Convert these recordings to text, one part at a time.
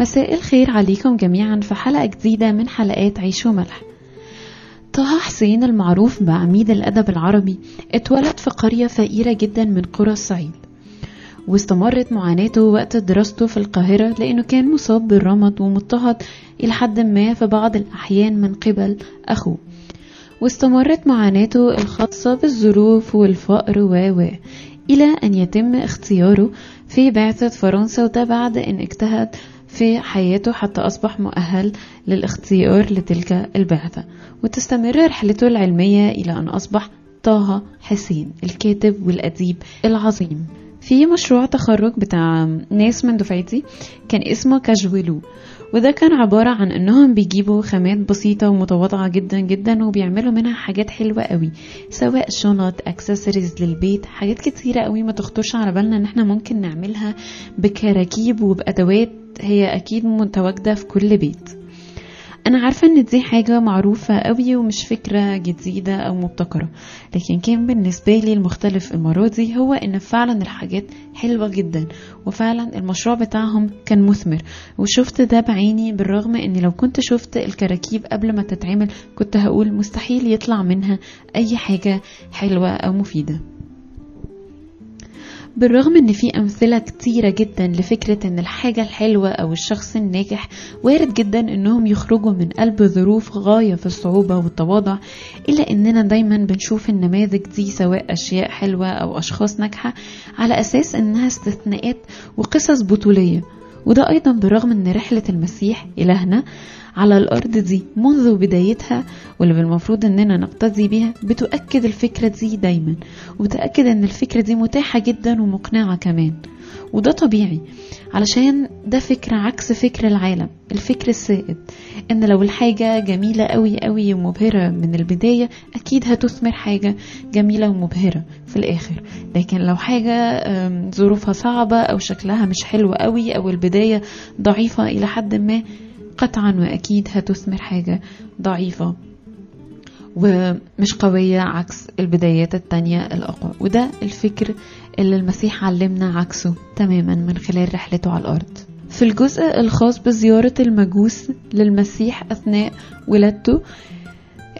مساء الخير عليكم جميعا في حلقة جديدة من حلقات عيش وملح. طه حسين المعروف بعميد الأدب العربي اتولد في قرية فقيرة جدا من قرى الصعيد. واستمرت معاناته وقت دراسته في القاهرة لأنه كان مصاب بالرمد ومضطهد إلى حد ما في بعض الأحيان من قبل أخوه. واستمرت معاناته الخاصة بالظروف والفقر و إلى أن يتم اختياره في بعثة فرنسا وده بعد أن اجتهد في حياته حتى أصبح مؤهل للاختيار لتلك البعثة. وتستمر رحلته العلمية إلى أن أصبح طه حسين الكاتب والأديب العظيم. في مشروع تخرج بتاع ناس من دفعتي كان اسمه كاجولو وده كان عبارة عن إنهم بيجيبوا خامات بسيطة ومتواضعة جدا جدا وبيعملوا منها حاجات حلوة قوي سواء شنط اكسسوارز للبيت حاجات كتيرة قوي ما تخطرش على بالنا إن إحنا ممكن نعملها بكراكيب وبأدوات هي أكيد متواجدة في كل بيت. أنا عارفة إن دي حاجة معروفة قوي ومش فكرة جديدة أو مبتكرة لكن كان بالنسبة لي المختلف المرة دي هو إن فعلا الحاجات حلوة جدا وفعلا المشروع بتاعهم كان مثمر. وشفت ده بعيني بالرغم إن لو كنت شفت الكراكيب قبل ما تتعمل كنت هقول مستحيل يطلع منها أي حاجة حلوة أو مفيدة. بالرغم إن في أمثلة كتيرة جدا لفكرة إن الحاجة الحلوة أو الشخص الناجح وارد جدا إنهم يخرجوا من قلب ظروف غاية في الصعوبة والتواضع إلا إننا دايما بنشوف النماذج دي سواء أشياء حلوة أو أشخاص ناجحة على أساس إنها استثناءات وقصص بطولية. وده أيضا بالرغم إن رحلة المسيح إلهنا على الأرض دي منذ بدايتها واللي بالمفروض إننا نقتدي بيها بتؤكد الفكرة دي دايما وبتأكد إن الفكرة دي متاحة جدا ومقنعة كمان. وده طبيعي علشان ده فكرة عكس فكر العالم. الفكر السائد إن لو الحاجة جميلة قوي قوي ومبهرة من البداية أكيد هتثمر حاجة جميلة ومبهرة في الآخر. لكن لو حاجة ظروفها صعبة أو شكلها مش حلو قوي أو البداية ضعيفة إلى حد ما قطعا وأكيد هتثمر حاجة ضعيفة. ومش قوية عكس البدايات التانية الأقوى. وده الفكر اللي المسيح علمنا عكسه تماما من خلال رحلته على الأرض. في الجزء الخاص بزيارة المجوس للمسيح أثناء ولادته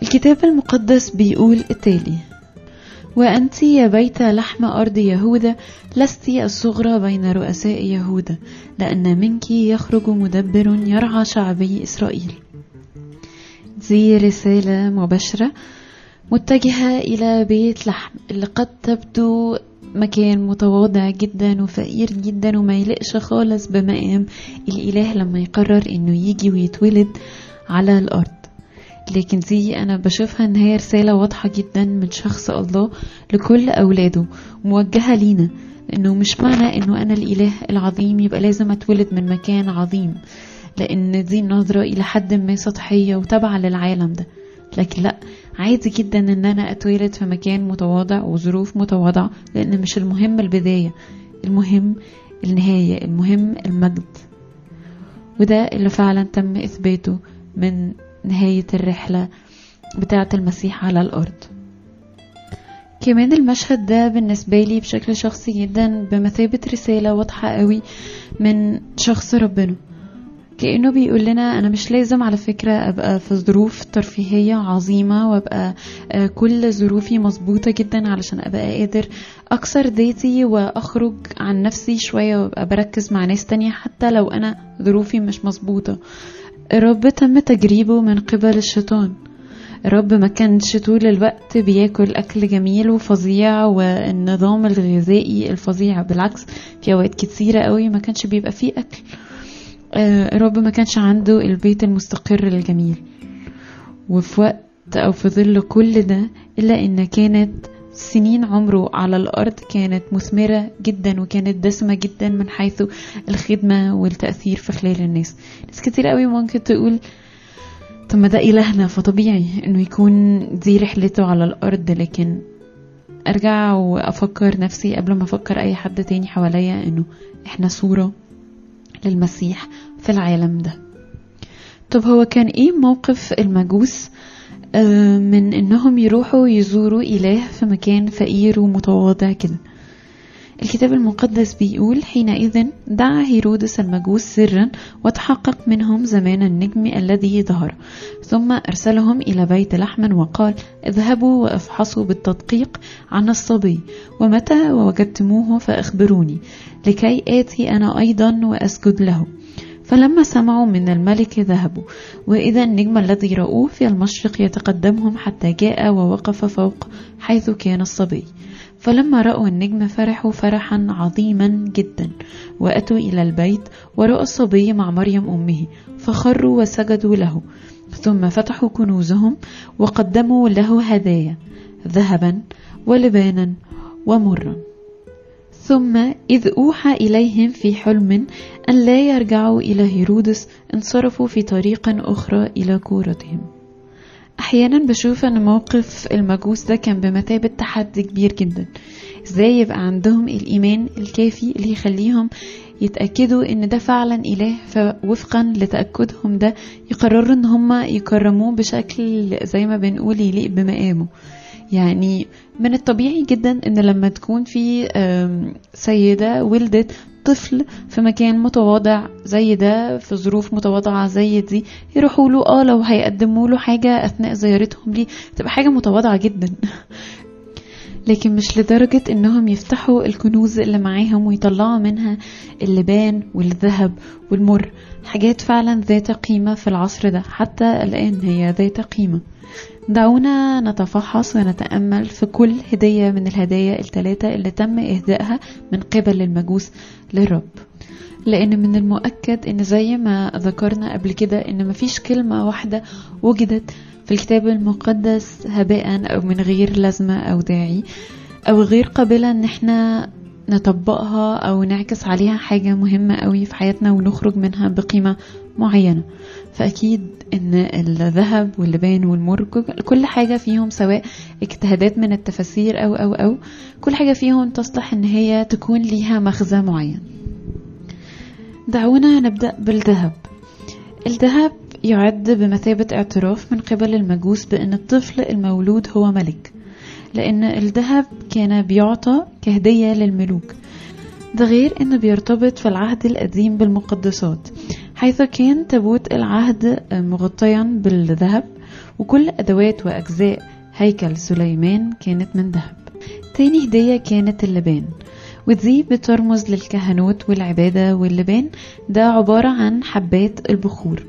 الكتاب المقدس بيقول التالي وأنت يا بيت لحم أرض يهوذا لست الصغرى بين رؤساء يهوذا لأن منك يخرج مدبر يرعى شعبي إسرائيل. دي رسالة مباشرة. متجهة إلى بيت لحم. اللي قد تبدو مكان متواضع جدا وفقير جدا وما يلقش خالص بمقام. الإله لما يقرر إنه يجي ويتولد على الأرض. لكن دي أنا بشوفها إن هي رسالة واضحة جدا من شخص الله لكل أولاده موجهة لينا إنه مش معنى إنه أنا الإله العظيم يبقى لازم أتولد من مكان عظيم لأن دي نظرة إلى حد ما سطحية وتابعة للعالم ده. لكن لأ عادي جدا إن أنا أتولد في مكان متواضع وظروف متواضعة لأن مش المهم البداية المهم النهاية المهم المجد. وده اللي فعلا تم إثباته من نهاية الرحلة بتاعة المسيح على الأرض. كمان المشهد ده بالنسبة لي بشكل شخصي جدا بمثابة رسالة واضحة قوي من شخص ربنا. كأنه بيقول لنا أنا مش لازم على فكرة أبقى في ظروف ترفيهية عظيمة وأبقى كل ظروفي مظبوطة جدا علشان أبقى قادر أكسر ذاتي وأخرج عن نفسي شوية وأبقى بركز مع ناس تانية حتى لو أنا ظروفي مش مظبوطة. الرب تم تجريبه من قبل الشيطان. الرب ما كانش طول الوقت بياكل أكل جميل وفظيع والنظام الغذائي الفظيع بالعكس في أوقات كتيرة قوي ما كانش بيبقى فيه أكل. الرب ما كانش عنده البيت المستقر الجميل. وفي وقت أو في ظل كل ده إلا إن كانت سنين عمره على الأرض كانت مثمرة جدا وكانت دسمة جدا من حيث الخدمة والتأثير في خلال الناس. ناس كتير قوي ممكن تقول طب ما ده إلهنا فطبيعي إنه يكون دي رحلته على الأرض. لكن أرجع وأفكر نفسي قبل ما أفكر أي حد تاني حواليا إنه إحنا صورة للمسيح في العالم ده. طب هو كان إيه موقف المجوس من إنهم يروحوا يزوروا إله في مكان فقير ومتواضع كده. الكتاب المقدس بيقول حينئذ دعا هيرودس المجوس سرا وتحقق منهم زمان النجم الذي ظهر ثم أرسلهم إلى بيت لحم وقال اذهبوا وافحصوا بالتدقيق عن الصبي ومتى وجدتموه فأخبروني لكي آتي أنا أيضا وأسجد له. فلما سمعوا من الملك ذهبوا وإذا النجم الذي رأوه في المشرق يتقدمهم حتى جاء ووقف فوق حيث كان الصبي. فلما رأوا النجم فرحوا فرحا عظيما جدا وأتوا إلى البيت ورأوا الصبي مع مريم أمه فخروا وسجدوا له. ثم فتحوا كنوزهم وقدموا له هدايا ذهبا ولبانا ومرا. ثم إذ أوحى إليهم في حلم أن لا يرجعوا إلى هيرودس انصرفوا في طريق أخرى إلى كورتهم. أحيانا بشوف أن موقف المجوس ده كان بمثابة تحدي كبير جدا. إزاي يبقى عندهم الإيمان الكافي اللي يخليهم يتأكدوا إن ده فعلا إله فوفقا لتأكدهم ده يقرروا إن هم يكرموه بشكل زي ما بنقول يليق بمقامه. يعني من الطبيعي جدا إن لما تكون في سيدة ولدت طفل في مكان متواضع زي ده في ظروف متواضعة زي دي يروحوا له آه لو هيقدموا له حاجة أثناء زيارتهم ليه تبقى حاجة متواضعة جدا. لكن مش لدرجة إنهم يفتحوا الكنوز اللي معاهم ويطلعوا منها اللبان والذهب والمر. حاجات فعلا ذات قيمة في العصر ده حتى الآن هي ذات قيمة. دعونا نتفحص ونتأمل في كل هدية من الهدايا الثلاثة اللي تم إهدائها من قبل المجوس للرب. لأن من المؤكد إن زي ما ذكرنا قبل كده إن مفيش كلمة واحدة وجدت في الكتاب المقدس هباء أو من غير لازمة أو داعي أو غير قابلة إن إحنا نطبقها أو نعكس عليها حاجة مهمة قوي في حياتنا ونخرج منها بقيمة معينة. فأكيد إن الذهب واللبان والمر كل حاجة فيهم سواء اجتهادات من التفاسير أو أو أو كل حاجة فيهم تصلح إن هي تكون ليها مغزى معين. دعونا نبدأ بالذهب. الذهب يعد بمثابة اعتراف من قبل المجوس بأن الطفل المولود هو ملك لأن الذهب كان بيعطى كهدية للملوك. ده غير أنه بيرتبط في العهد القديم بالمقدسات حيث كان تابوت العهد مغطيا بالذهب وكل أدوات وأجزاء هيكل سليمان كانت من ذهب. تاني هدية كانت اللبان ودي بترمز للكهنوت والعبادة واللبان. ده عبارة عن حبات البخور.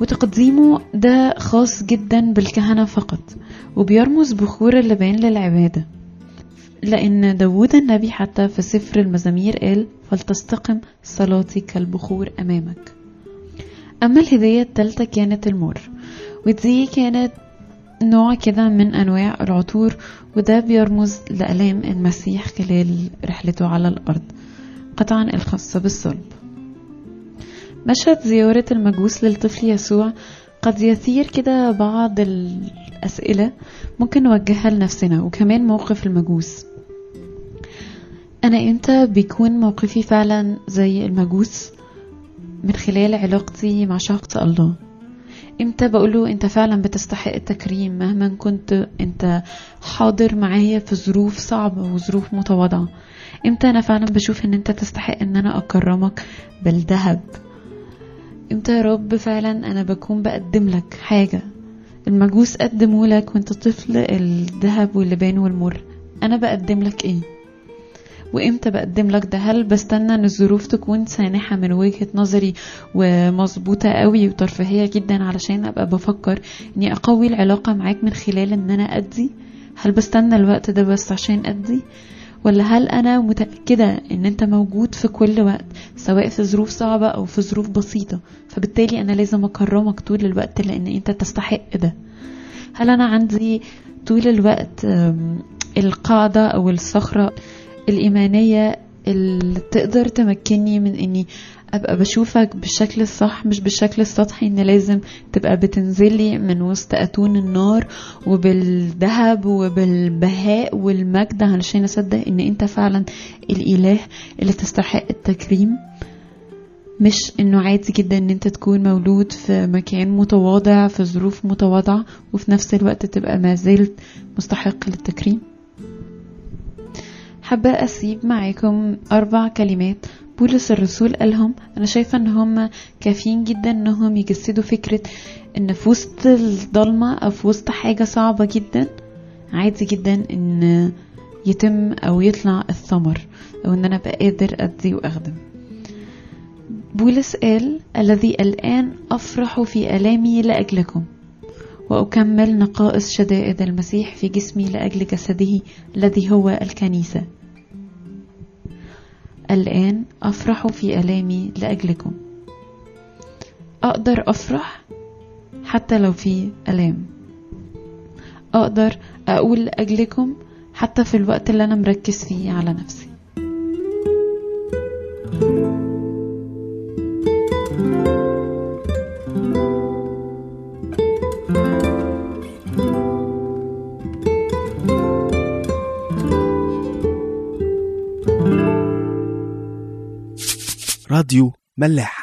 وتقديمه ده خاص جدا بالكهنة فقط وبيرمز بخور اللبان للعبادة. لأن داود النبي حتى في سفر المزامير قال فلتستقم صلاتي كالبخور أمامك. أما الهدية التالتة كانت المر ودي كانت نوع كده من أنواع العطور وده بيرمز لألام المسيح خلال رحلته على الأرض قطعا الخاصة بالصلب. مشهد زيارة المجوس للطفل يسوع. قد يثير كده بعض الأسئلة ممكن نوجهها لنفسنا وكمان موقف المجوس. أنا إمتى بيكون موقفي فعلا زي المجوس؟ من خلال علاقتي مع شخص الله. إمتى بقوله أنت فعلا بتستحق التكريم؟ مهما كنت أنت حاضر معايا في ظروف صعبة وظروف متواضعة. إمتى أنا فعلا بشوف إن أنت تستحق إن أنا أكرمك بالذهب؟ إمتى يا رب فعلا أنا بكون بقدم لك حاجة. المجوس قدموا لك وانت طفل الذهب واللبان والمر. أنا بقدم لك إيه؟ وامتى بقدم لك ده؟ هل بستنى ان الظروف تكون سانحة من وجهة نظري ومظبوطة قوي وترفيهية جدا علشان أبقى بفكر إني أقوي العلاقة معاك من خلال إن أنا أدي؟ هل بستنى الوقت ده بس عشان أدي؟ ولا هل أنا متأكدة إن أنت موجود في كل وقت سواء في ظروف صعبة أو في ظروف بسيطة؟ فبالتالي أنا لازم أكرمك طول الوقت لأن أنت تستحق ده. هل أنا عندي طول الوقت القاعدة أو الصخرة الإيمانية اللي تقدر تمكنني من إني أبقى بشوفك بالشكل الصح مش بالشكل السطحي إن لازم تبقى بتنزلي من وسط أتون النار وبالذهب وبالبهاء والمجد علشان أصدق إن أنت فعلا الإله اللي تستحق التكريم. مش إنه عادي جدا إن أنت تكون مولود في مكان متواضع في ظروف متواضعة وفي نفس الوقت تبقى ما زلت مستحق للتكريم. حابة أسيب معاكم أربع كلمات بولس الرسول قالهم أنا شايفة إن هم كافيين جدا إنهم يجسدوا فكرة إن في وسط الضلمة أو في وسط حاجة صعبة جدا عادي جدا إن يتم أو يطلع الثمر أو إن أنا أبقى قادر أدي وأخدم. بولس قال الذي الآن أفرح في ألامي لأجلكم وأكمل نقائص شدائد المسيح في جسمي لأجل جسده الذي هو الكنيسة. الآن أفرح في ألامي لأجلكم. أقدر أفرح حتى لو في ألام. أقدر أقول لأجلكم حتى في الوقت اللي أنا مركز فيه على نفسي. راديو ملاح.